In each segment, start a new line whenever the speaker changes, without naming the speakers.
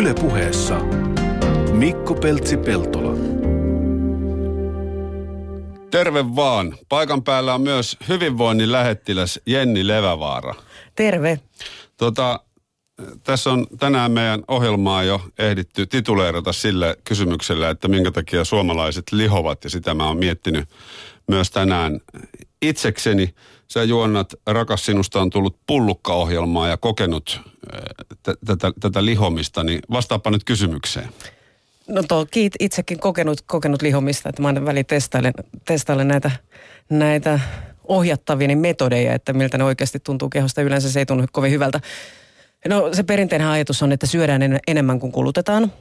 Ylepuheessa Mikko Peltsi-Peltola.
Terve vaan. Paikan päällä on myös hyvinvoinnin lähettiläs Jenni Levävaara.
Terve.
Tota, tässä on tänään meidän ohjelmaa jo ehditty tituleerata sille kysymykselle, että minkä takia suomalaiset lihovat. Ja sitä mä oon miettinyt myös tänään itsekseni. Sä juonnat, rakas sinusta on tullut pullukkaohjelmaa ja kokenut t- tätä, lihomista, niin vastaapa nyt kysymykseen.
No toki itsekin kokenut, kokenut lihomista, että mä aina väliin testailen, testailen näitä, näitä ohjattavia niin metodeja, että miltä ne oikeasti tuntuu kehosta. Yleensä se ei tunnu kovin hyvältä. No se perinteinen ajatus on, että syödään en, enemmän kuin kulutetaan.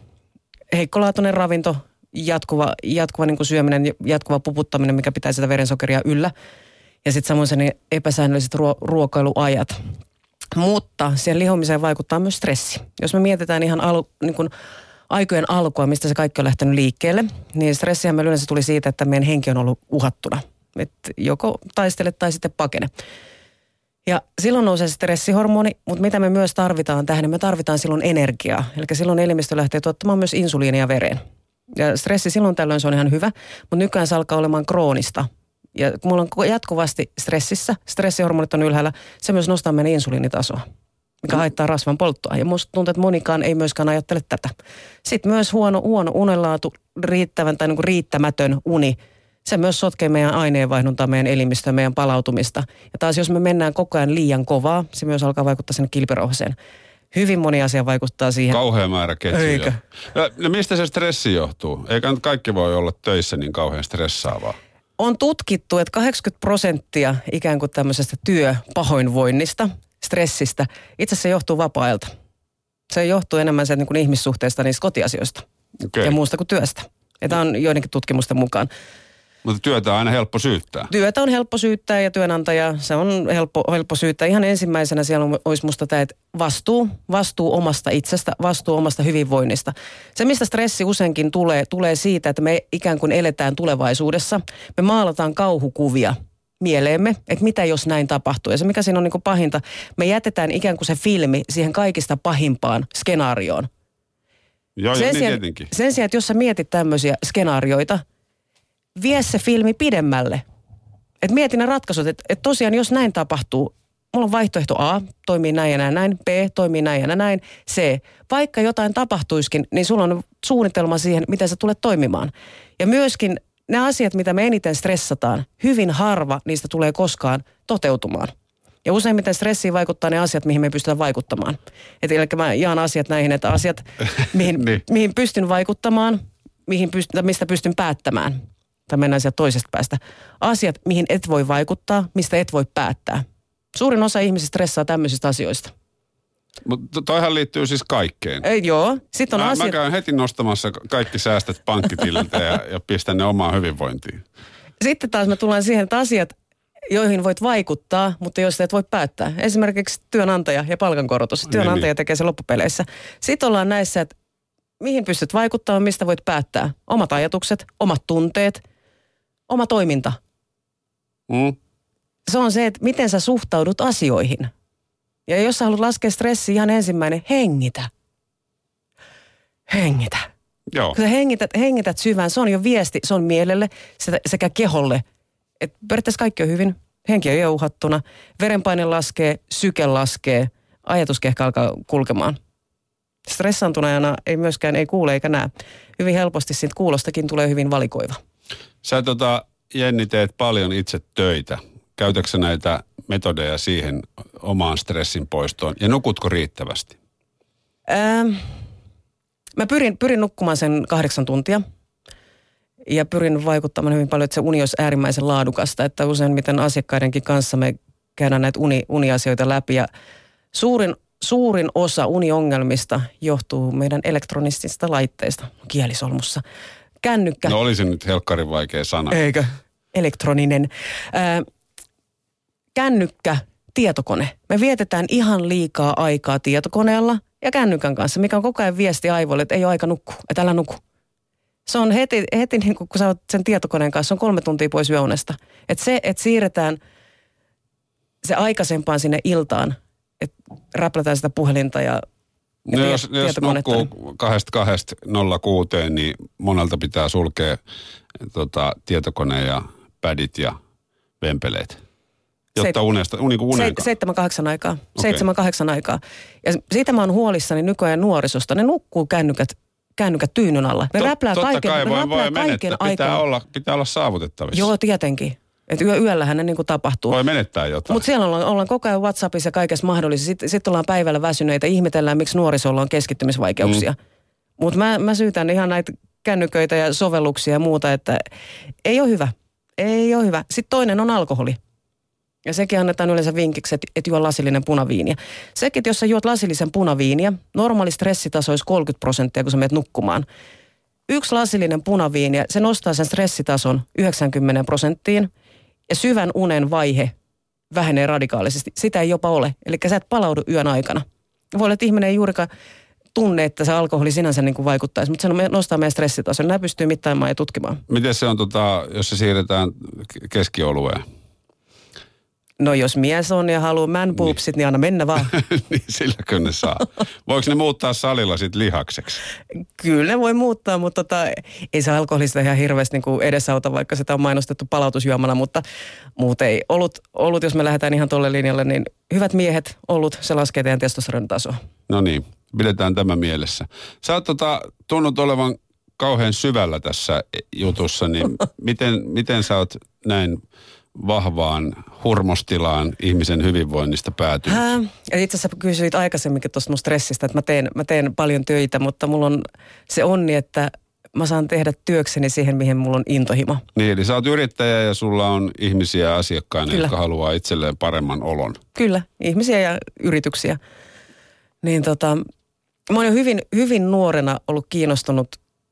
Heikkolaatuinen ravinto, jatkuva, jatkuva niin kuin syöminen, jatkuva puputtaminen, mikä pitää sitä verensokeria yllä. Ja sitten samoin sen epäsäännölliset ruo- ruokailuajat. Mutta siihen lihomiseen vaikuttaa myös stressi. Jos me mietitään ihan alu, niin kuin aikojen alkua, mistä se kaikki on lähtenyt liikkeelle, niin stressihän meillä yleensä tuli siitä, että meidän henki on ollut uhattuna. Et joko taistele tai sitten pakene. Ja silloin nousee stressihormoni, mutta mitä me myös tarvitaan tähän, niin me tarvitaan silloin energiaa. Eli silloin elimistö lähtee tuottamaan myös insuliinia vereen. Ja stressi silloin tällöin se on ihan hyvä, mutta nykyään se alkaa olemaan kroonista. Ja kun mulla on jatkuvasti stressissä, stressihormonit on ylhäällä, se myös nostaa meidän insuliinitasoa mikä haittaa rasvan polttoa. Ja musta tuntuu, että monikaan ei myöskään ajattele tätä. Sitten myös huono, huono unenlaatu, riittävän tai niin riittämätön uni, se myös sotkee meidän aineenvaihduntaa, meidän elimistöä, meidän palautumista. Ja taas jos me mennään koko ajan liian kovaa, se myös alkaa vaikuttaa sinne kilpirauhaseen. Hyvin moni asia vaikuttaa siihen.
Kauhea määrä ketjuja.
Eikö?
No, no mistä se stressi johtuu? Eikä nyt kaikki voi olla töissä niin kauhean stressaavaa.
On tutkittu, että 80 prosenttia ikään kuin tämmöisestä työpahoinvoinnista, stressistä, itse asiassa se johtuu vapaa-ajalta. Se johtuu enemmän sieltä niin kuin ihmissuhteista niistä kotiasioista
Okay.
ja muusta kuin työstä. Ja tämä on joidenkin tutkimusten mukaan.
Mutta työtä on aina helppo syyttää.
Työtä on helppo syyttää ja työnantaja, se on helppo, helppo syyttää. Ihan ensimmäisenä siellä on- olisi musta tämä, että vastuu, vastuu omasta itsestä, vastuu omasta hyvinvoinnista. Se, mistä stressi useinkin tulee, tulee siitä, että me ikään kuin eletään tulevaisuudessa. Me maalataan kauhukuvia mieleemme, että mitä jos näin tapahtuu. Ja se, mikä siinä on niin kuin pahinta, me jätetään ikään kuin se filmi siihen kaikista pahimpaan skenaarioon.
Joo,
Sen
niin
sijaan,
tietenkin.
sen sijaan, että jos sä mietit tämmöisiä skenaarioita, vie se filmi pidemmälle. Et mieti ne ratkaisut, että et tosiaan jos näin tapahtuu, mulla on vaihtoehto A, toimii näin ja näin, näin, B, toimii näin ja näin, C. Vaikka jotain tapahtuiskin, niin sulla on suunnitelma siihen, miten sä tulet toimimaan. Ja myöskin ne asiat, mitä me eniten stressataan, hyvin harva niistä tulee koskaan toteutumaan. Ja useimmiten stressiin vaikuttaa ne asiat, mihin me ei pystytä vaikuttamaan. Et eli mä jaan asiat näihin, että asiat, mihin,
Niin.
mihin pystyn vaikuttamaan, mihin pyst- tai mistä pystyn päättämään. Tai mennään sieltä toisesta päästä. Asiat, mihin et voi vaikuttaa, mistä et voi päättää. Suurin osa ihmisistä stressaa tämmöisistä asioista.
Mutta toihan liittyy siis kaikkeen.
Ei, joo. Sitten on
Mä,
asiat...
mä käyn heti nostamassa kaikki säästöt pankkitililtä ja, ja pistän ne omaan hyvinvointiin.
Sitten taas me tullaan siihen, että asiat, joihin voit vaikuttaa, mutta joista et voi päättää. Esimerkiksi työnantaja ja palkankorotus. Työnantaja
niin.
tekee se loppupeleissä. Sitten ollaan näissä, että mihin pystyt vaikuttamaan, mistä voit päättää. Omat ajatukset, omat tunteet, oma toiminta.
Mm?
Se on se, että miten sä suhtaudut asioihin. Ja jos sä haluat laskea stressi, ihan ensimmäinen, hengitä. Hengitä.
Joo.
Kun sä hengität, hengität syvään, se on jo viesti, se on mielelle sekä- keholle. Et periaatteessa kaikki on hyvin, henki on jo uhattuna, verenpaine laskee, syke laskee, ajatuskehkä alkaa kulkemaan. Stressaantuneena ei myöskään ei kuule eikä näe. Hyvin helposti siitä kuulostakin tulee hyvin valikoiva.
Sä tota, Jenni teet paljon itse töitä. Käytätkö näitä metodeja siihen omaan stressin poistoon? Ja nukutko riittävästi?
Ähm, mä pyrin, pyrin nukkumaan sen kahdeksan tuntia. Ja pyrin vaikuttamaan hyvin paljon, että se uni olisi äärimmäisen laadukasta. Että useimmiten asiakkaidenkin kanssa me käydään näitä uni, uniasioita läpi. Ja suurin, suurin osa uniongelmista johtuu meidän elektronisista laitteista kielisolmussa. Kännykkä.
No oli se nyt helkkarin vaikea sana.
Eikö? Elektroninen. Ää, kännykkä, tietokone. Me vietetään ihan liikaa aikaa tietokoneella ja kännykän kanssa, mikä on koko ajan viesti aivoille, että ei ole aika nukkua, että älä nuku. Se on heti, heti niin kuin, kun sä oot sen tietokoneen kanssa, on kolme tuntia pois yöunesta. Että se, että siirretään se aikaisempaan sinne iltaan, että räplätään sitä puhelinta ja
No jos, jos nukkuu kahdesta kahdesta nolla kuuteen, niin monelta pitää sulkea tota, tietokone ja pädit ja vempeleet. Jotta unesta, uni kuin unen
Se, seitsemän, kahdeksan aikaa.
Okei.
Seitsemän, kahdeksan aikaa. Ja siitä mä oon huolissani nykyään nuorisosta. Ne nukkuu kännykät, kännykät tyynyn alla. Ne
Tot-
räplää kaiken,
kai
ne
voi,
räplää
voi
kaiken
menettää. Pitää
aikaa.
olla, pitää olla saavutettavissa.
Joo, tietenkin. Et yö, yöllähän ne niinku tapahtuu.
Voi menettää jotain.
Mutta siellä ollaan, ollaan koko ajan WhatsAppissa ja kaikessa mahdollisessa. Sitten sit ollaan päivällä väsyneitä, ihmetellään, miksi nuorisolla on keskittymisvaikeuksia. Mm. Mutta mä, mä syytän ihan näitä kännyköitä ja sovelluksia ja muuta, että ei ole hyvä. Ei ole hyvä. Sitten toinen on alkoholi. Ja sekin annetaan yleensä vinkiksi, että, että juo lasillinen punaviiniä. Sekin, että jos sä juot lasillisen punaviiniä, normaali stressitaso olisi 30 prosenttia, kun sä menet nukkumaan. Yksi lasillinen punaviiniä, se nostaa sen stressitason 90 prosenttiin ja syvän unen vaihe vähenee radikaalisesti. Sitä ei jopa ole. Eli sä et palaudu yön aikana. Voi olla, että ihminen ei juurikaan tunne, että se alkoholi sinänsä niin kuin vaikuttaisi, mutta se nostaa meidän stressitason. Nämä pystyy mittaamaan ja tutkimaan.
Miten se on, tota, jos se siirretään ke- keskiolueen?
No jos mies on ja haluaa man boobsit, niin, niin anna mennä vaan.
niin silläkö ne saa? Voiko ne muuttaa salilla sitten lihakseksi?
Kyllä ne voi muuttaa, mutta tota, ei se alkoholista ihan hirveästi niin edesauta, vaikka sitä on mainostettu palautusjuomana, mutta muuten ei. Olut, olut, jos me lähdetään ihan tolle linjalle, niin hyvät miehet, olut, se laskee teidän testosteronin tasoa.
No niin, pidetään tämä mielessä. Sä oot tota, tunnut olevan kauhean syvällä tässä jutussa, niin miten, miten sä oot näin vahvaan hurmostilaan ihmisen hyvinvoinnista?
Ja itse asiassa kysyit aikaisemminkin tuosta mun stressistä, että mä teen, mä teen paljon töitä, mutta mulla on se onni, että mä saan tehdä työkseni siihen, mihin mulla on intohimo.
Niin, eli sä oot yrittäjä ja sulla on ihmisiä asiakkaina,
Kyllä.
jotka haluaa itselleen paremman olon.
Kyllä, ihmisiä ja yrityksiä. Niin tota, mä oon jo hyvin, hyvin nuorena ollut kiinnostunut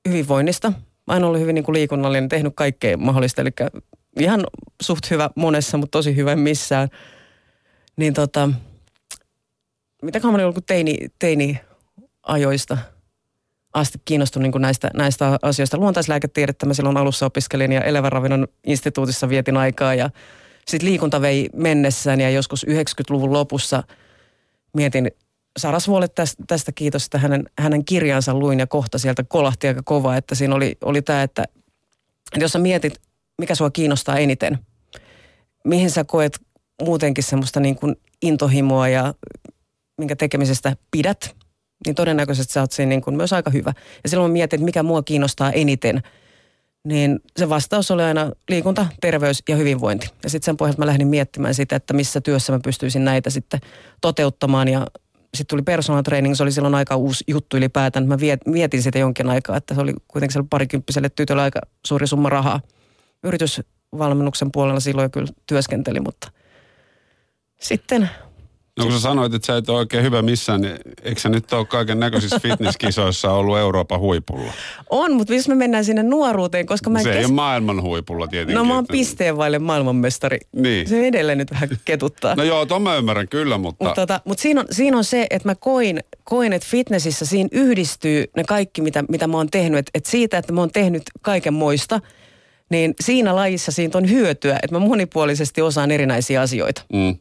hyvinvoinnista. Mä oon ollut hyvin niin kuin liikunnallinen, tehnyt kaikkea mahdollista, eli ihan suht hyvä monessa, mutta tosi hyvä missään. Niin tota, mitäköhän mä olin ollut teini, teini-ajoista asti kiinnostunut niin kuin näistä, näistä asioista. Luontaislääketiedettä mä silloin alussa opiskelin ja elävän ravinnon instituutissa vietin aikaa ja sitten liikunta vei mennessään ja joskus 90-luvun lopussa mietin Sarasvuolle tästä, tästä kiitos, että hänen, hänen kirjansa luin ja kohta sieltä kolahti aika kova, että siinä oli, oli tämä, että, että jos sä mietit, mikä sua kiinnostaa eniten, mihin sä koet muutenkin semmoista niin kuin intohimoa ja minkä tekemisestä pidät, niin todennäköisesti sä oot siinä niin kuin myös aika hyvä. Ja silloin mä mietin, että mikä mua kiinnostaa eniten, niin se vastaus oli aina liikunta, terveys ja hyvinvointi. Ja sitten sen pohjalta mä lähdin miettimään sitä, että missä työssä mä pystyisin näitä sitten toteuttamaan. Ja sitten tuli personal training, se oli silloin aika uusi juttu ylipäätään. Mä mietin sitä jonkin aikaa, että se oli kuitenkin parikymppiselle tytölle aika suuri summa rahaa. Yritysvalmennuksen puolella silloin kyllä työskenteli, mutta sitten
No kun sä sanoit, että sä et ole oikein hyvä missään, niin eikö sä nyt ole kaiken näköisissä fitnesskisoissa ollut Euroopan huipulla?
on, mutta jos me mennään sinne nuoruuteen, koska mä
Se ei
kes-
ole maailman huipulla tietenkin.
No mä oon
että-
pisteen vaille maailmanmestari.
Niin.
Se edelleen nyt vähän ketuttaa.
No joo, ton mä ymmärrän kyllä, mutta...
Mutta tota, mut siinä, on, siinä on se, että mä koin, koin, että fitnessissä siinä yhdistyy ne kaikki, mitä, mitä mä oon tehnyt. Että et siitä, että mä oon tehnyt kaiken moista, niin siinä lajissa siitä on hyötyä, että mä monipuolisesti osaan erinäisiä asioita.
Mm.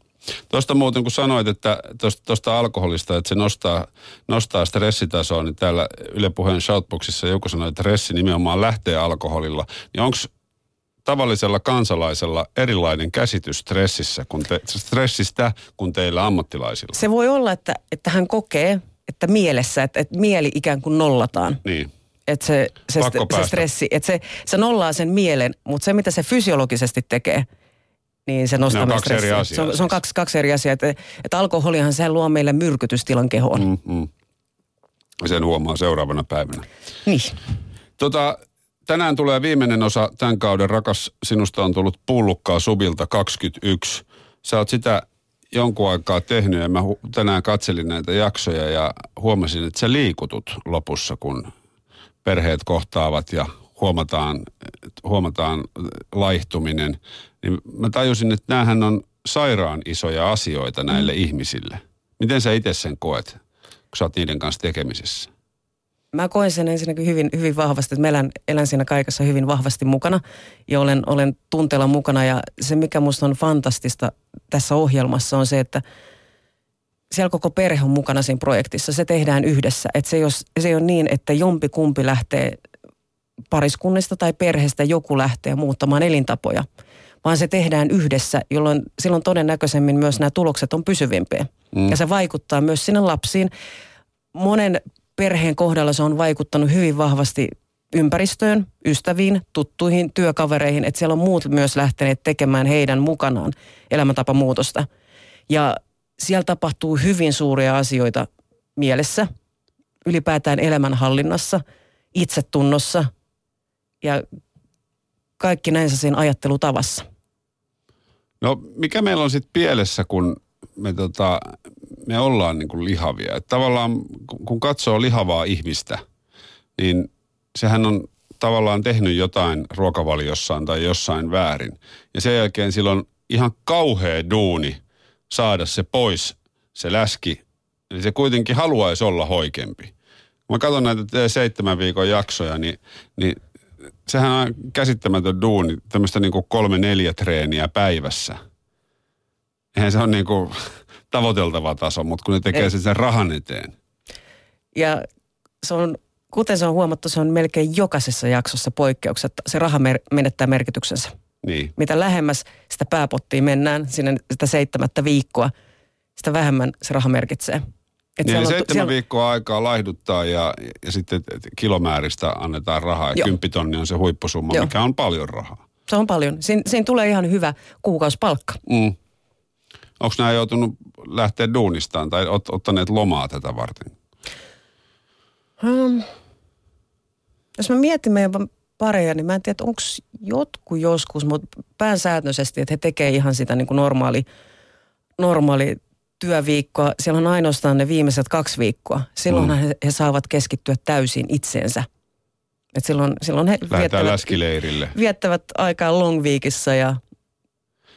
Tuosta muuten, kun sanoit, että tuosta alkoholista, että se nostaa, nostaa stressitasoa, niin täällä Yle Puheen shoutboxissa joku sanoi, että stressi nimenomaan lähtee alkoholilla. Niin onko tavallisella kansalaisella erilainen käsitys stressissä, kun te, stressistä kuin teillä ammattilaisilla?
Se voi olla, että, että hän kokee, että mielessä, että, että mieli ikään kuin nollataan.
Niin.
Että se, se,
Pakko
se stressi, että se, se nollaa sen mielen, mutta se mitä se fysiologisesti tekee, niin se nostaa
on kaksi eri
stressiä.
asiaa
Se on, se on
siis.
kaksi, kaksi eri asiaa. Että, että alkoholihan se luo meille myrkytystilan kehoon. Mm.
Mm, mm. Sen huomaa seuraavana päivänä.
Niin.
Tota, tänään tulee viimeinen osa tämän kauden. Rakas, sinusta on tullut pullukkaa Subilta 21. Sä oot sitä jonkun aikaa tehnyt ja mä hu- tänään katselin näitä jaksoja ja huomasin, että sä liikutut lopussa, kun perheet kohtaavat ja huomataan, huomataan laihtuminen. Niin mä tajusin, että näähän on sairaan isoja asioita näille mm. ihmisille. Miten sä itse sen koet, kun sä oot niiden kanssa tekemisissä?
Mä koen sen ensinnäkin hyvin, hyvin vahvasti, että mä elän, elän siinä kaikessa hyvin vahvasti mukana ja olen, olen tunteella mukana. Ja se, mikä musta on fantastista tässä ohjelmassa on se, että siellä koko perhe on mukana siinä projektissa. Se tehdään yhdessä. Että se, ei ole, se ei ole niin, että jompi kumpi lähtee pariskunnista tai perheestä joku lähtee muuttamaan elintapoja, vaan se tehdään yhdessä, jolloin silloin todennäköisemmin myös nämä tulokset on pysyvimpiä. Mm. Ja se vaikuttaa myös sinne lapsiin. Monen perheen kohdalla se on vaikuttanut hyvin vahvasti ympäristöön, ystäviin, tuttuihin, työkavereihin, että siellä on muut myös lähteneet tekemään heidän mukanaan elämäntapamuutosta. Ja siellä tapahtuu hyvin suuria asioita mielessä, ylipäätään elämänhallinnassa, itsetunnossa ja kaikki näissä siinä ajattelutavassa.
No mikä meillä on sitten pielessä, kun me, tota, me ollaan niin kuin lihavia? Et tavallaan kun katsoo lihavaa ihmistä, niin sehän on tavallaan tehnyt jotain ruokavaliossaan tai jossain väärin. Ja sen jälkeen silloin ihan kauhea duuni saada se pois, se läski. Eli se kuitenkin haluaisi olla hoikempi. Kun mä katson näitä seitsemän viikon jaksoja, niin, niin sehän on käsittämätön duuni, tämmöistä niin kuin kolme neljä treeniä päivässä. Eihän se on niin kuin tavoiteltava taso, mutta kun ne tekee sen, sen rahan eteen.
Ja se on, kuten se on huomattu, se on melkein jokaisessa jaksossa poikkeuksetta. Se raha mer- menettää merkityksensä.
Niin.
Mitä lähemmäs sitä pääpottia mennään, sinne sitä seitsemättä viikkoa, sitä vähemmän se raha merkitsee.
Et niin, eli seitsemän siellä... viikkoa aikaa laihduttaa ja, ja sitten et, annetaan rahaa. Ja kymppitonni on se huippusumma, Joo. mikä on paljon rahaa.
Se on paljon. Siin, siinä tulee ihan hyvä kuukausipalkka.
Mm. Onko nämä joutunut lähteä duunistaan tai ot, ottaneet lomaa tätä varten?
Hmm. Jos mä mietin meidän pareja, niin mä en tiedä, onko jotkut joskus, mutta päänsäännöisesti, että he tekee ihan sitä niin kuin normaali, normaali työviikkoa. Siellä on ainoastaan ne viimeiset kaksi viikkoa. Silloin mm. he, he saavat keskittyä täysin itseensä. Et silloin, silloin he viettävät,
läskileirille.
viettävät aikaa long weekissa ja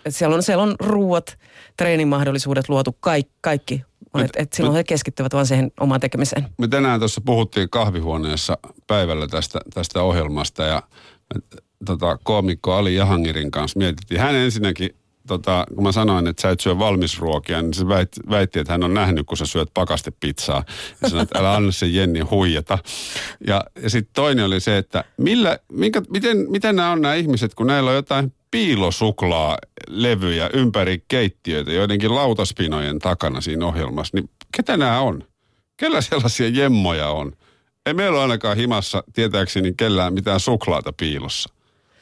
et siellä, on, siellä on ruuat, treenimahdollisuudet luotu, kaikki, kaikki et, et silloin me, he keskittyvät vain siihen omaan tekemiseen.
Me tänään tuossa puhuttiin kahvihuoneessa päivällä tästä, tästä ohjelmasta ja me, tota, koomikko Ali Jahangirin kanssa mietittiin. Hän ensinnäkin tota, kun mä sanoin, että sä et syö valmisruokia, niin se väitti, väitti, että hän on nähnyt, kun sä syöt pakastepizzaa. Ja sanoi, että älä anna sen Jenni huijata. Ja, ja sitten toinen oli se, että millä, minkä, miten, miten nämä on nämä ihmiset, kun näillä on jotain piilosuklaa levyjä ympäri keittiöitä joidenkin lautaspinojen takana siinä ohjelmassa, niin ketä nämä on? Kellä sellaisia jemmoja on? Ei meillä ole ainakaan himassa tietääkseni kellään mitään suklaata piilossa.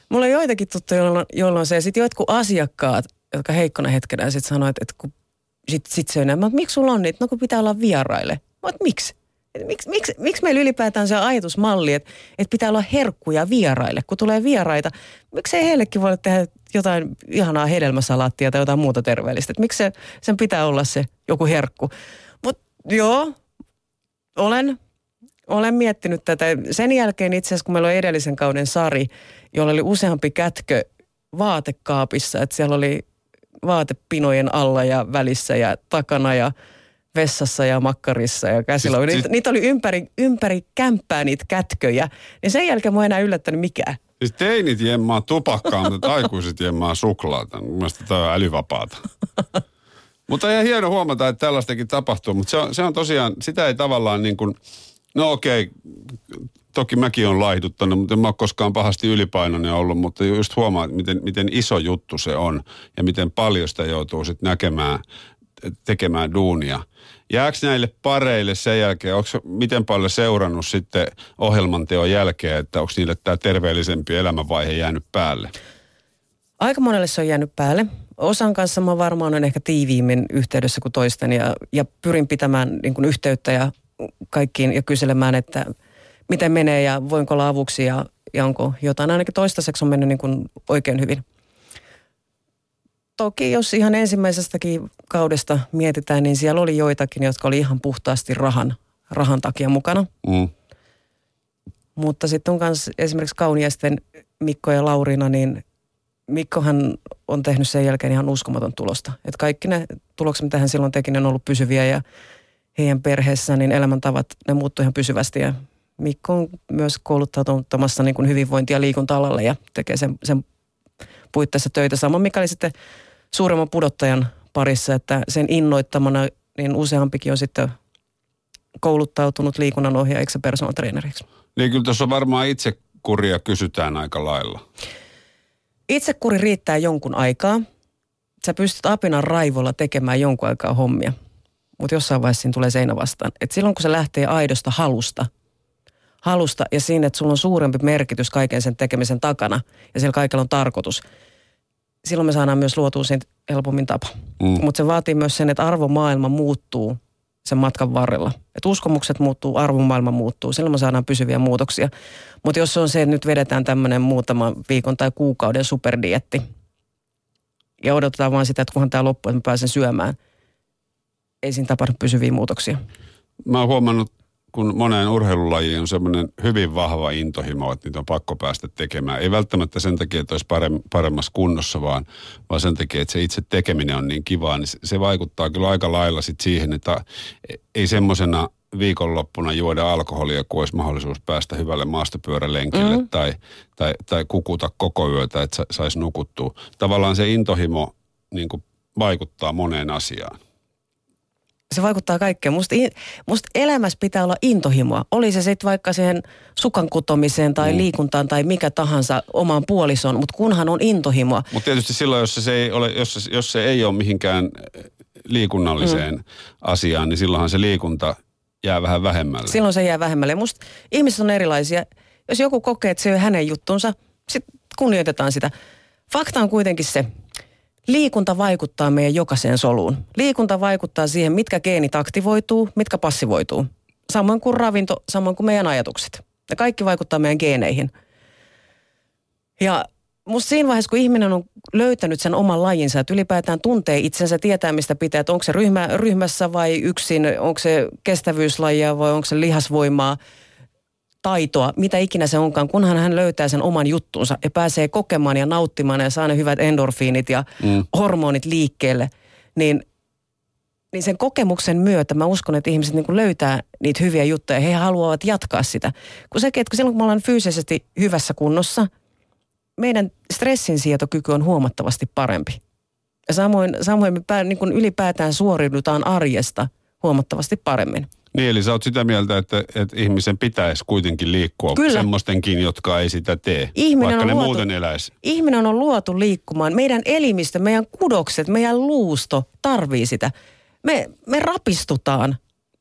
Mulla on joitakin tuttuja, jolloin, jolloin se, sitten jotkut asiakkaat, jotka heikkona hetkenä sitten sanoivat, että, kun sitten sit se näin, miksi sulla on niitä? No kun pitää olla vieraille. Mä miksi? Miksi, miksi, miksi meillä ylipäätään se ajatusmalli, että, että pitää olla herkkuja vieraille, kun tulee vieraita? Miksi ei heillekin voi tehdä jotain ihanaa hedelmäsalaattia tai jotain muuta terveellistä? Että miksi se, sen pitää olla se joku herkku? Mutta joo, olen, olen miettinyt tätä. Sen jälkeen itse asiassa, kun meillä on edellisen kauden Sari, jolla oli useampi kätkö vaatekaapissa, että siellä oli vaatepinojen alla ja välissä ja takana ja vessassa ja makkarissa ja käsillä. Siis, niitä, siis, niitä oli ympäri, ympäri kämppää niitä kätköjä. Niin sen jälkeen mua ei enää yllättänyt mikään.
Siis teinit jemmaa tupakkaa, mutta aikuiset jemmaa suklaata. Mielestäni tämä on älyvapaata. mutta ihan hieno huomata, että tällaistakin tapahtuu. Mutta se on, se on tosiaan, sitä ei tavallaan niin kuin, no okei, toki mäkin on laihduttanut, mutta en mä ole koskaan pahasti ylipainoinen ollut, mutta just huomaa, miten, miten iso juttu se on ja miten paljon sitä joutuu sitten näkemään, tekemään duunia. Jääkö näille pareille sen jälkeen, onko miten paljon seurannut sitten ohjelmanteon jälkeen, että onko niille tämä terveellisempi elämänvaihe jäänyt päälle?
Aika monelle se on jäänyt päälle. Osan kanssa mä varmaan on ehkä tiiviimmin yhteydessä kuin toisten ja, ja pyrin pitämään niin kuin yhteyttä ja kaikkiin ja kyselemään, että miten menee ja voinko olla avuksi ja, ja onko jotain. Ainakin toistaiseksi on mennyt niin kuin oikein hyvin. Toki jos ihan ensimmäisestäkin kaudesta mietitään, niin siellä oli joitakin, jotka oli ihan puhtaasti rahan, rahan takia mukana. Mm. Mutta sitten on myös esimerkiksi kauniaisten Mikko ja Laurina, niin Mikkohan on tehnyt sen jälkeen ihan uskomaton tulosta. Että kaikki ne tulokset, mitä hän silloin teki, ne on ollut pysyviä ja heidän perheessä, niin elämäntavat, ne muuttuu ihan pysyvästi. Ja Mikko on myös kouluttautumassa niin kuin hyvinvointi- ja liikunta-alalle ja tekee sen, sen puitteissa töitä. Samoin mikä oli sitten suuremman pudottajan parissa, että sen innoittamana niin useampikin on sitten kouluttautunut liikunnanohjaajiksi ja personal traineriksi.
Niin kyllä tuossa varmaan itse kuria kysytään aika lailla.
Itsekuri riittää jonkun aikaa. Sä pystyt apinan raivolla tekemään jonkun aikaa hommia. Mutta jossain vaiheessa siinä tulee seinä vastaan. Et silloin kun se lähtee aidosta halusta, halusta ja siinä, että sulla on suurempi merkitys kaiken sen tekemisen takana ja sillä kaikella on tarkoitus, silloin me saadaan myös luotua siitä helpommin tapa. Mm. Mutta se vaatii myös sen, että arvomaailma muuttuu sen matkan varrella. Että uskomukset muuttuu, arvomaailma muuttuu, silloin me saadaan pysyviä muutoksia. Mutta jos se on se, että nyt vedetään tämmöinen muutama viikon tai kuukauden superdietti ja odotetaan vaan sitä, että kunhan tämä loppuu, että mä pääsen syömään, ei siinä tapahdu pysyviä muutoksia.
Mä oon huomannut kun moneen urheilulajiin on semmoinen hyvin vahva intohimo, että niitä on pakko päästä tekemään. Ei välttämättä sen takia, että olisi paremmassa kunnossa, vaan, vaan sen takia, että se itse tekeminen on niin kivaa, niin se vaikuttaa kyllä aika lailla sit siihen, että ei semmoisena viikonloppuna juoda alkoholia, kun olisi mahdollisuus päästä hyvälle maastopyörälenkille mm. tai, tai, tai kukuta koko yötä, että saisi nukuttua. Tavallaan se intohimo niin vaikuttaa moneen asiaan
se vaikuttaa kaikkeen. Musta, musta elämässä pitää olla intohimoa. Oli se sitten vaikka siihen sukan kutomiseen tai mm. liikuntaan tai mikä tahansa omaan puolison, mutta kunhan on intohimoa.
Mutta tietysti silloin, jos se, ei ole, jos, se, jos se ei ole mihinkään liikunnalliseen mm. asiaan, niin silloinhan se liikunta jää vähän vähemmälle.
Silloin se jää vähemmälle. Musta ihmiset on erilaisia. Jos joku kokee, että se on hänen juttunsa, sitten kunnioitetaan sitä. Fakta on kuitenkin se, Liikunta vaikuttaa meidän jokaiseen soluun. Liikunta vaikuttaa siihen, mitkä geenit aktivoituu, mitkä passivoituu. Samoin kuin ravinto, samoin kuin meidän ajatukset. Ja kaikki vaikuttaa meidän geeneihin. Ja musta siinä vaiheessa, kun ihminen on löytänyt sen oman lajinsa, että ylipäätään tuntee itsensä, tietää mistä pitää, että onko se ryhmä, ryhmässä vai yksin, onko se kestävyyslajia vai onko se lihasvoimaa – taitoa, mitä ikinä se onkaan, kunhan hän löytää sen oman juttunsa ja pääsee kokemaan ja nauttimaan ja saa ne hyvät endorfiinit ja mm. hormonit liikkeelle, niin, niin sen kokemuksen myötä mä uskon, että ihmiset niin löytää niitä hyviä juttuja ja he haluavat jatkaa sitä. Kun se, että silloin kun me ollaan fyysisesti hyvässä kunnossa, meidän stressinsietokyky on huomattavasti parempi. Ja samoin, samoin me pää, niin kuin ylipäätään suoriudutaan arjesta huomattavasti paremmin.
Niin, eli sä oot sitä mieltä, että, että ihmisen pitäisi kuitenkin liikkua Kyllä. semmoistenkin, jotka ei sitä tee, ihminen vaikka on ne luotu, muuten eläisi.
Ihminen on luotu liikkumaan. Meidän elimistö, meidän kudokset, meidän luusto tarvii sitä. Me, me rapistutaan.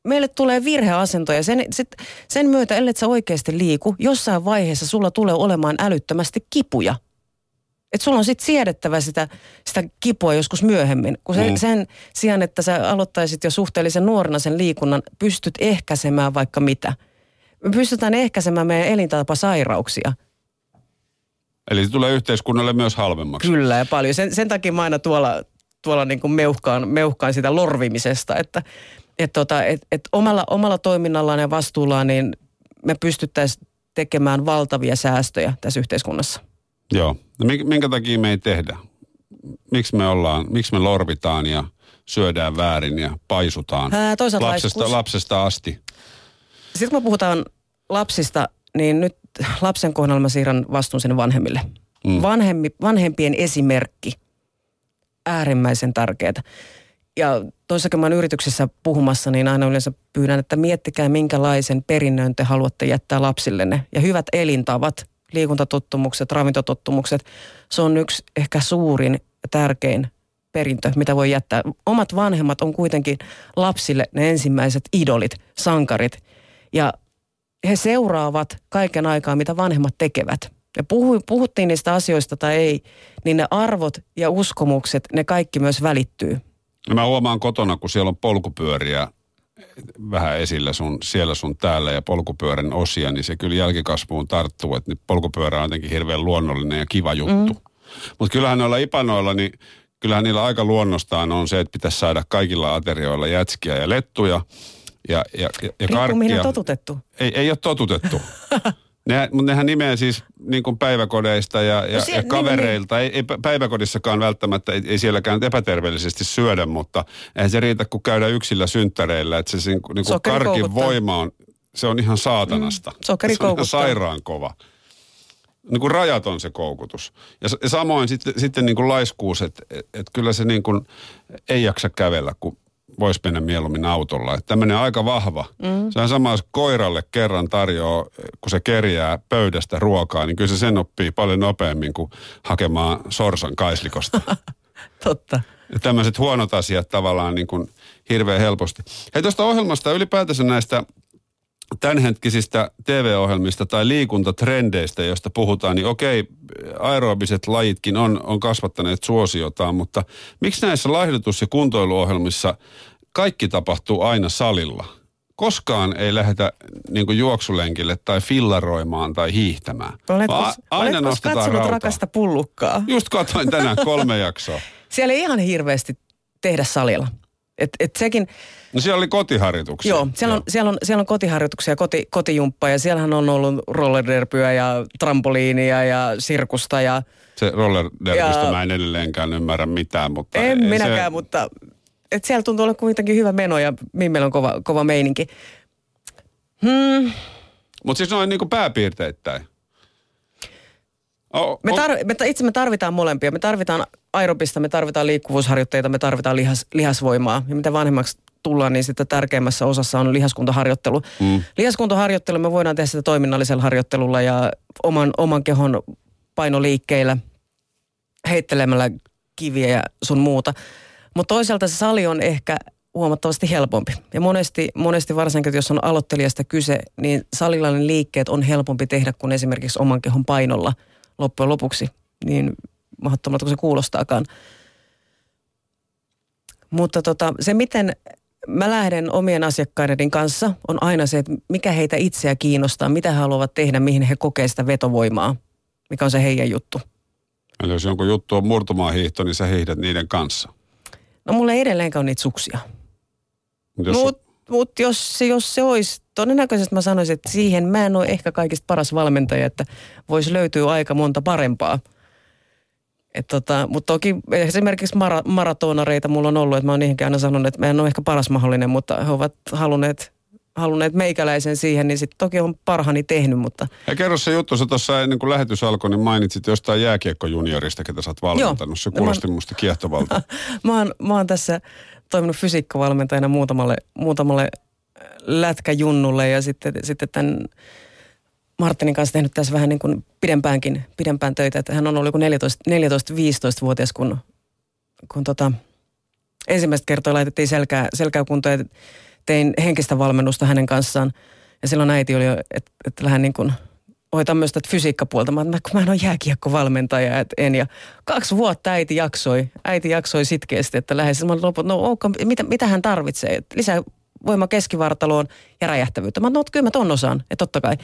Meille tulee virheasentoja. Sen, sit, sen myötä, ellei sä oikeasti liiku, jossain vaiheessa sulla tulee olemaan älyttömästi kipuja – että sulla on sitten siedettävä sitä, sitä kipua joskus myöhemmin. Kun sen, mm. sen sijaan, että sä aloittaisit jo suhteellisen nuorena sen liikunnan, pystyt ehkäisemään vaikka mitä. Me pystytään ehkäisemään meidän elintapasairauksia.
Eli se tulee yhteiskunnalle myös halvemmaksi.
Kyllä ja paljon. Sen, sen takia mä aina tuolla, tuolla niin kuin meuhkaan, meuhkaan sitä lorvimisesta, että et tota, et, et omalla, omalla toiminnallaan ja vastuullaan niin me pystyttäisiin tekemään valtavia säästöjä tässä yhteiskunnassa.
Joo. No minkä takia me ei tehdä? Miksi me ollaan, miksi me lorvitaan ja syödään väärin ja paisutaan Ää, lapsesta, lapsesta asti?
Sitten kun me puhutaan lapsista, niin nyt lapsen kohdalla mä siirrän vastuun sinne vanhemmille. Mm. Vanhemmi, vanhempien esimerkki, äärimmäisen tärkeää. Ja toissakin mä yrityksessä puhumassa, niin aina yleensä pyydän, että miettikää minkälaisen perinnön te haluatte jättää lapsillenne. Ja hyvät elintavat liikuntatottumukset, ravintotottumukset, se on yksi ehkä suurin ja tärkein perintö, mitä voi jättää. Omat vanhemmat on kuitenkin lapsille ne ensimmäiset idolit, sankarit. Ja he seuraavat kaiken aikaa, mitä vanhemmat tekevät. Ja puhu, puhuttiin niistä asioista tai ei, niin ne arvot ja uskomukset, ne kaikki myös välittyy.
No mä huomaan kotona, kun siellä on polkupyöriä vähän esillä sun, siellä sun täällä ja polkupyörän osia, niin se kyllä jälkikasvuun tarttuu, että polkupyörä on jotenkin hirveän luonnollinen ja kiva juttu. Mm. Mutta kyllähän noilla ipanoilla, niin kyllähän niillä aika luonnostaan on se, että pitäisi saada kaikilla aterioilla jätskiä ja lettuja ja, ja, ja, ja karkkia.
totutettu.
Ei, ei ole totutettu. Ne, mutta nehän nimeä siis niin kuin päiväkodeista ja, ja, no siellä, ja kavereilta. Niin, niin. Ei, ei päiväkodissakaan välttämättä, ei, ei sielläkään epäterveellisesti syödä, mutta eihän se riitä, kun käydä yksillä synttäreillä. Että se niin kuin, niin kuin karkin voima on, se on ihan saatanasta. Mm,
sokeri
se on ihan sairaan kova. Niin kuin rajat on se koukutus. Ja, ja samoin sitten, sitten niin kuin laiskuus, että et, et kyllä se niin kuin ei jaksa kävellä, kun voisi mennä mieluummin autolla. Että tämmöinen aika vahva. Mm. Se on sama, jos koiralle kerran tarjoaa, kun se kerjää pöydästä ruokaa, niin kyllä se sen oppii paljon nopeammin kuin hakemaan sorsan kaislikosta.
Totta.
Ja tämmöiset huonot asiat tavallaan niin kuin hirveän helposti. Hei tuosta ohjelmasta ylipäätänsä näistä tämänhetkisistä TV-ohjelmista tai liikuntatrendeistä, joista puhutaan, niin okei, aerobiset lajitkin on, on kasvattaneet suosiotaan, mutta miksi näissä laihdutus- ja kuntoiluohjelmissa kaikki tapahtuu aina salilla? Koskaan ei lähdetä niin juoksulenkille tai fillaroimaan tai hiihtämään.
Oletko, a, aina oletko katsonut rautaa. rakasta pullukkaa?
Just katsoin tänään kolme jaksoa.
Siellä ei ihan hirveästi tehdä salilla. Et, et sekin,
no siellä oli kotiharjoituksia.
Joo, siellä on, siellä on, siellä on kotiharjoituksia, koti, kotijumppa ja siellähän on ollut rollerderpyä ja trampoliinia ja sirkusta ja...
Se rollerderpystä ja, mä en edelleenkään ymmärrä mitään, mutta...
En minäkään, se... mutta et siellä tuntuu olla kuitenkin hyvä meno ja meillä on kova, kova meininki.
Hmm. Mutta siis noin niinku pääpiirteittäin.
Oh, me tar- me, itse me tarvitaan molempia. Me tarvitaan aerobista, me tarvitaan liikkuvuusharjoitteita, me tarvitaan lihas, lihasvoimaa. Ja mitä vanhemmaksi tullaan, niin sitten tärkeimmässä osassa on lihaskuntoharjoittelu. Mm. Lihaskuntoharjoittelu me voidaan tehdä sitä toiminnallisella harjoittelulla ja oman, oman kehon painoliikkeillä, heittelemällä kiviä ja sun muuta. Mutta toisaalta se sali on ehkä huomattavasti helpompi. Ja monesti, monesti varsinkin, jos on aloittelijasta kyse, niin salilainen liikkeet on helpompi tehdä kuin esimerkiksi oman kehon painolla loppujen lopuksi. Niin mahdottomalta kuin se kuulostaakaan. Mutta tota, se, miten mä lähden omien asiakkaiden kanssa, on aina se, että mikä heitä itseä kiinnostaa, mitä he haluavat tehdä, mihin he kokee sitä vetovoimaa, mikä on se heidän juttu.
Eli jos jonkun juttu on murtumaan hiihto, niin sä hiihdät niiden kanssa.
No mulla ei edelleenkään ole niitä suksia. Mutta mut jos, jos se olisi, todennäköisesti mä sanoisin, että siihen mä en ole ehkä kaikista paras valmentaja, että voisi löytyä aika monta parempaa – et tota, mutta toki esimerkiksi mara, maratonareita mulla on ollut, että mä oon niihinkin aina sanonut, että mä en ole ehkä paras mahdollinen, mutta he ovat halunneet, halunneet meikäläisen siihen, niin sitten toki on parhaani tehnyt, mutta...
Ja kerro se juttu, sä tuossa ennen kuin lähetys alkoi, niin mainitsit jostain jääkiekkojuniorista, ketä sä oot valmentanut. Se kuulosti mä, musta kiehtovalta.
mä, oon, mä oon tässä toiminut fysiikkavalmentajana muutamalle, muutamalle lätkäjunnulle ja sitten, sitten tämän Martinin kanssa tehnyt tässä vähän niin kuin pidempäänkin, pidempään töitä. Että hän on ollut 14-15-vuotias, kun, kun tota, ensimmäistä kertaa laitettiin selkää, selkää kuntoon ja tein henkistä valmennusta hänen kanssaan. Ja silloin äiti oli jo, että, että lähden niin kuin hoitan myös tätä fysiikkapuolta. Mä, mä, mä en ole jääkiekkovalmentaja, että en. Ja kaksi vuotta äiti jaksoi, äiti jaksoi sitkeästi, että lähes. Mä loput, no okay, mitä, mitä hän tarvitsee? Lisää voima keskivartaloon ja räjähtävyyttä. Mä no, kyllä mä ton osaan, että totta kai.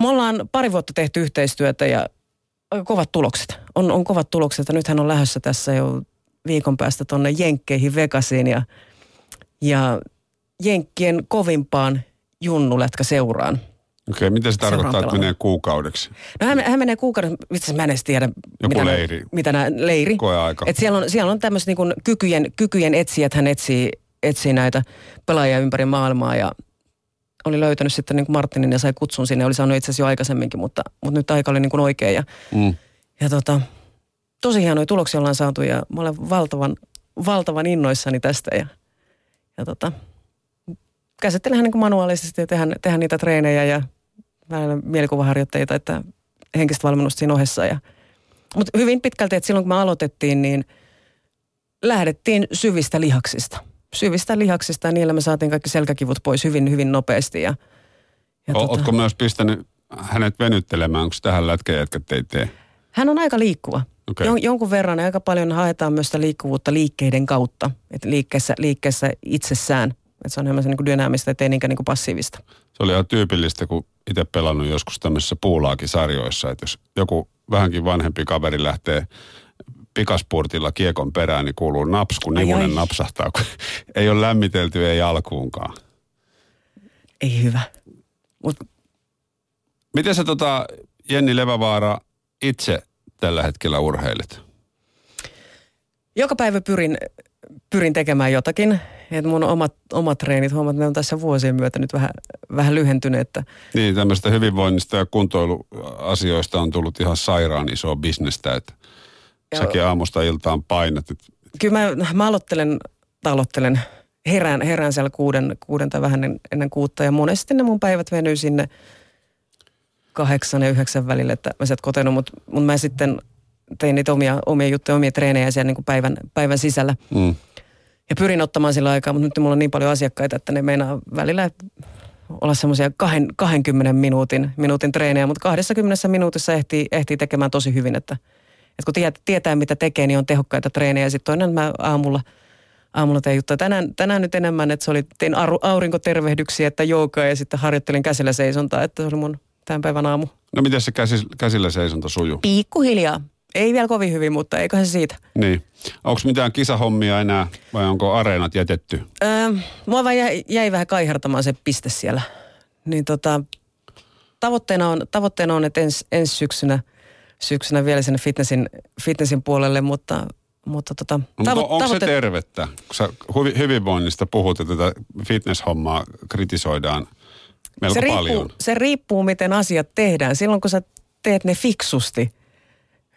Me ollaan pari vuotta tehty yhteistyötä ja kovat tulokset. On, on kovat tulokset. Ja hän on lähdössä tässä jo viikon päästä tuonne Jenkkeihin Vegasiin ja, ja Jenkkien kovimpaan junnulätkä seuraan.
Okei, okay, mitä se tarkoittaa, että menee kuukaudeksi?
No hän, hän menee kuukauden, itse mä en edes tiedä.
Joku mitä leiri.
mitä nää, leiri.
Koeaika.
Et siellä on, siellä on tämmöiset niin kykyjen, kykyjen etsijät, hän etsii, etsii näitä pelaajia ympäri maailmaa ja oli löytänyt sitten niin kuin Martinin ja sai kutsun sinne. Oli saanut itse asiassa jo aikaisemminkin, mutta, mutta nyt aika oli niin kuin oikea. Ja, mm. ja tota, tosi hienoja tuloksia ollaan saatu ja mä olen valtavan, valtavan innoissani tästä. Ja, ja tota, käsittelen niin kuin manuaalisesti ja tehdään, tehdään niitä treenejä ja vähän mielikuvaharjoitteita, että henkistä valmennusta siinä ohessa. Ja, mutta hyvin pitkälti, että silloin kun me aloitettiin, niin lähdettiin syvistä lihaksista syvistä lihaksista ja niillä me saatiin kaikki selkäkivut pois hyvin, hyvin nopeasti. Ja,
ja o, tota... Ootko myös pistänyt hänet venyttelemään, onko tähän lätkäjätkät ei tee?
Hän on aika liikkuva. Okay. Jon, jonkun verran aika paljon haetaan myös sitä liikkuvuutta liikkeiden kautta, että liikkeessä, liikkeessä itsessään. Että se on enemmän se niin dynaamista, ettei niinkään niin passiivista.
Se oli ihan tyypillistä, kun itse pelannut joskus tämmöisissä puulaakin-sarjoissa, että jos joku vähänkin vanhempi kaveri lähtee pikaspurtilla kiekon perään, niin kuuluu naps, kun nivunen napsahtaa, kun ei ole lämmitelty, ei alkuunkaan.
Ei hyvä. Mut...
Miten sä tota, Jenni Levävaara itse tällä hetkellä urheilet?
Joka päivä pyrin, pyrin tekemään jotakin. Et mun omat, omat treenit, huomaat, ne on tässä vuosien myötä nyt vähän, vähän lyhentyneet. Että...
Niin, tämmöistä hyvinvoinnista ja kuntoiluasioista on tullut ihan sairaan isoa bisnestä, että Säkin aamusta iltaan painat.
Kyllä mä, mä aloittelen aloittelen, herään, herään siellä kuuden, kuuden tai vähän ennen kuutta ja monesti ne mun päivät venyy sinne kahdeksan ja yhdeksän välille, että mä sieltä kotenut, mutta mut mä sitten tein niitä omia, omia juttuja, omia treenejä siellä niin kuin päivän, päivän sisällä. Mm. Ja pyrin ottamaan sillä aikaa, mutta nyt mulla on niin paljon asiakkaita, että ne meinaa välillä olla semmoisia 20 minuutin, minuutin treenejä, mutta 20 minuutissa ehtii, ehtii tekemään tosi hyvin, että, että kun tiedät, tietää mitä tekee, niin on tehokkaita treenejä. Ja sitten toinen mä aamulla, aamulla tein juttuja. Tänään, tänään nyt enemmän, että se oli, tein aurinkotervehdyksiä, että joogaa ja sitten harjoittelin käsillä seisontaa, että se oli mun tämän päivän aamu.
No miten se käsi, käsillä seisonta sujuu?
Pikkuhiljaa. Ei vielä kovin hyvin, mutta eiköhän se siitä.
Niin. Onko mitään kisahommia enää vai onko areenat jätetty?
Öö, mua vaan jäi, jäi vähän kaihartamaan se piste siellä. Niin tota, tavoitteena on, tavoitteena on että ens, ensi syksynä, syksynä vielä sinne fitnessin, fitnessin puolelle, mutta mutta tota,
no, tavo- onko tavoite... se tervettä? Kun sä hyvinvoinnista puhut ja tätä fitnesshommaa kritisoidaan melko
se
paljon.
Riippuu, se riippuu, miten asiat tehdään. Silloin kun sä teet ne fiksusti,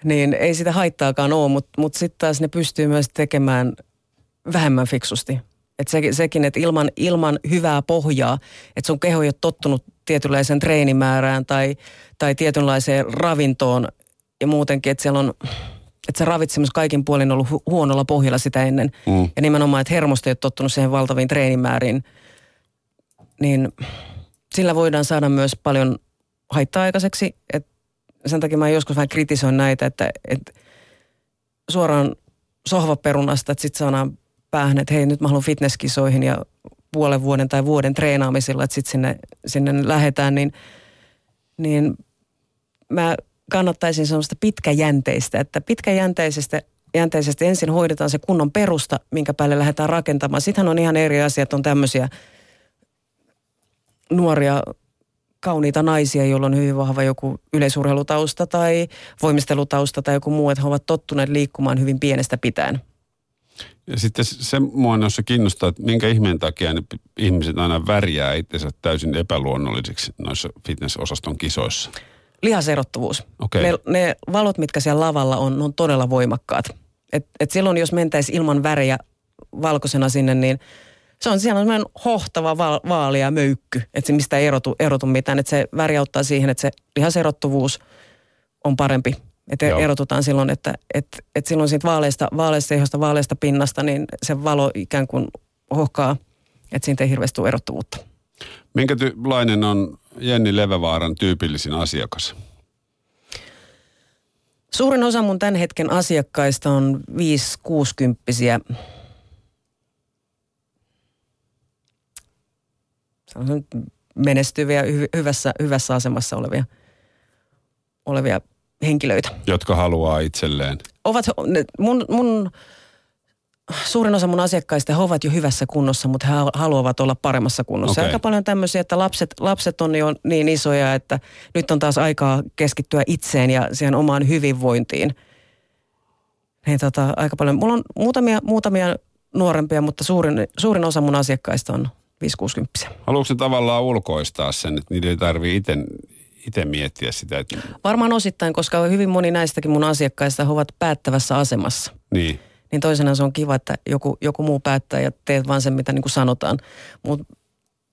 niin ei sitä haittaakaan ole, mutta mut sitten taas ne pystyy myös tekemään vähemmän fiksusti. Et se, sekin, että ilman, ilman hyvää pohjaa, että sun keho ei ole tottunut tietynlaiseen treenimäärään tai, tai tietynlaiseen ravintoon ja muutenkin, että siellä on, että se ravitsemus kaikin puolin on ollut hu- huonolla pohjalla sitä ennen. Mm. Ja nimenomaan, että hermosto ei ole tottunut siihen valtaviin treenimääriin, niin sillä voidaan saada myös paljon haittaa aikaiseksi. Että sen takia mä joskus vähän kritisoin näitä, että, että suoraan sohvaperunasta, että sitten saadaan päähän, että hei nyt mä haluan fitnesskisoihin ja puolen vuoden tai vuoden treenaamisilla, että sitten sinne, sinne lähdetään, niin, niin mä kannattaisin sellaista pitkäjänteistä, että pitkäjänteisesti jänteisesti ensin hoidetaan se kunnon perusta, minkä päälle lähdetään rakentamaan. Sittenhän on ihan eri asiat, on tämmöisiä nuoria kauniita naisia, joilla on hyvin vahva joku yleisurheilutausta tai voimistelutausta tai joku muu, että he ovat tottuneet liikkumaan hyvin pienestä pitäen.
Ja sitten se mua noissa kiinnostaa, että minkä ihmeen takia ne ihmiset aina värjää itsensä täysin epäluonnollisiksi noissa fitnessosaston kisoissa.
Lihaserottuvuus.
Okay.
Ne, ne valot, mitkä siellä lavalla on, ne on todella voimakkaat. Et, et silloin, jos mentäisiin ilman värejä valkoisena sinne, niin se on siellä on hohtava va- vaalia möykky, että se mistä ei erotu, erotu mitään. Että se väri auttaa siihen, että se lihaserottuvuus on parempi että Joo. erotutaan silloin, että et, et silloin siitä vaaleista, vaaleista ihosta, vaaleista pinnasta, niin se valo ikään kuin hohkaa, että siitä ei hirveästi tule erottuvuutta.
Minkälainen on Jenni Levävaaran tyypillisin asiakas?
Suurin osa mun tämän hetken asiakkaista on 5-60 menestyviä, hy- hyvässä, hyvässä asemassa olevia, olevia henkilöitä.
Jotka haluaa itselleen.
Ovat, mun, mun, suurin osa mun asiakkaista, he ovat jo hyvässä kunnossa, mutta he haluavat olla paremmassa kunnossa. Okay. Aika paljon tämmöisiä, että lapset, lapset on jo niin isoja, että nyt on taas aikaa keskittyä itseen ja siihen omaan hyvinvointiin. Niin tota, aika paljon. Mulla on muutamia, muutamia nuorempia, mutta suurin, suurin osa mun asiakkaista on 5-60.
Haluatko tavallaan ulkoistaa sen, että niitä ei tarvitse itse miettiä sitä. Että...
Varmaan osittain, koska hyvin moni näistäkin mun asiakkaista ovat päättävässä asemassa.
Niin.
Niin toisena se on kiva, että joku, joku muu päättää ja teet vaan sen, mitä niin kuin sanotaan. Mutta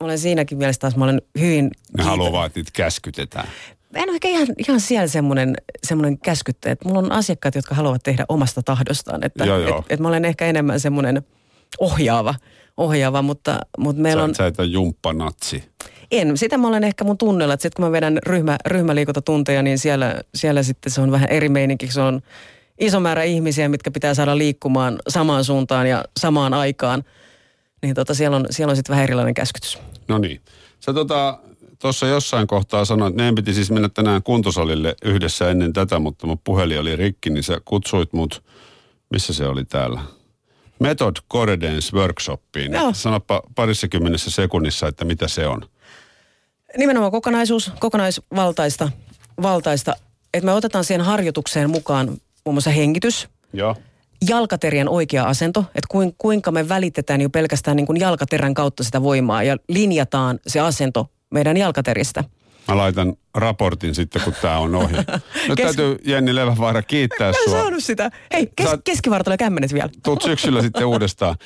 olen siinäkin mielessä taas, mä olen hyvin...
Ne haluaa, että niitä käskytetään.
En ole ehkä ihan, ihan siellä semmoinen, semmoinen käskyttäjä. Että mulla on asiakkaat, jotka haluavat tehdä omasta tahdostaan. Että
joo, joo.
Et, et mä olen ehkä enemmän semmoinen ohjaava, ohjaava mutta, mutta meillä
sä,
on...
Sä et ole jumppanatsi.
En. Sitä mä olen ehkä mun tunnella, että sitten kun mä vedän ryhmä, ryhmäliikuntatunteja, niin siellä, siellä sitten se on vähän eri meininki. Se on iso määrä ihmisiä, mitkä pitää saada liikkumaan samaan suuntaan ja samaan aikaan. Niin tota, siellä on, siellä on sitten vähän erilainen käskytys.
No niin. Sä tota, tuossa jossain kohtaa sanoit, että meidän piti siis mennä tänään kuntosalille yhdessä ennen tätä, mutta mun puhelin oli rikki, niin sä kutsuit mut, missä se oli täällä? Method Core Dance Workshopiin. Joo. Sanoppa parissa kymmenessä sekunnissa, että mitä se on.
Nimenomaan kokonaisuus, kokonaisvaltaista, valtaista, että me otetaan siihen harjoitukseen mukaan muun muassa hengitys,
Joo.
jalkaterien oikea asento, että kuinka me välitetään jo pelkästään niin kuin jalkaterän kautta sitä voimaa ja linjataan se asento meidän jalkateristä.
Mä laitan raportin sitten, kun tämä on ohi. Nyt Kes... täytyy Jenni Levävaara kiittää
Mä
sua.
saanut sitä. Hei, kes- Saat... keskivartalo kämmenet vielä.
Tuut syksyllä sitten uudestaan.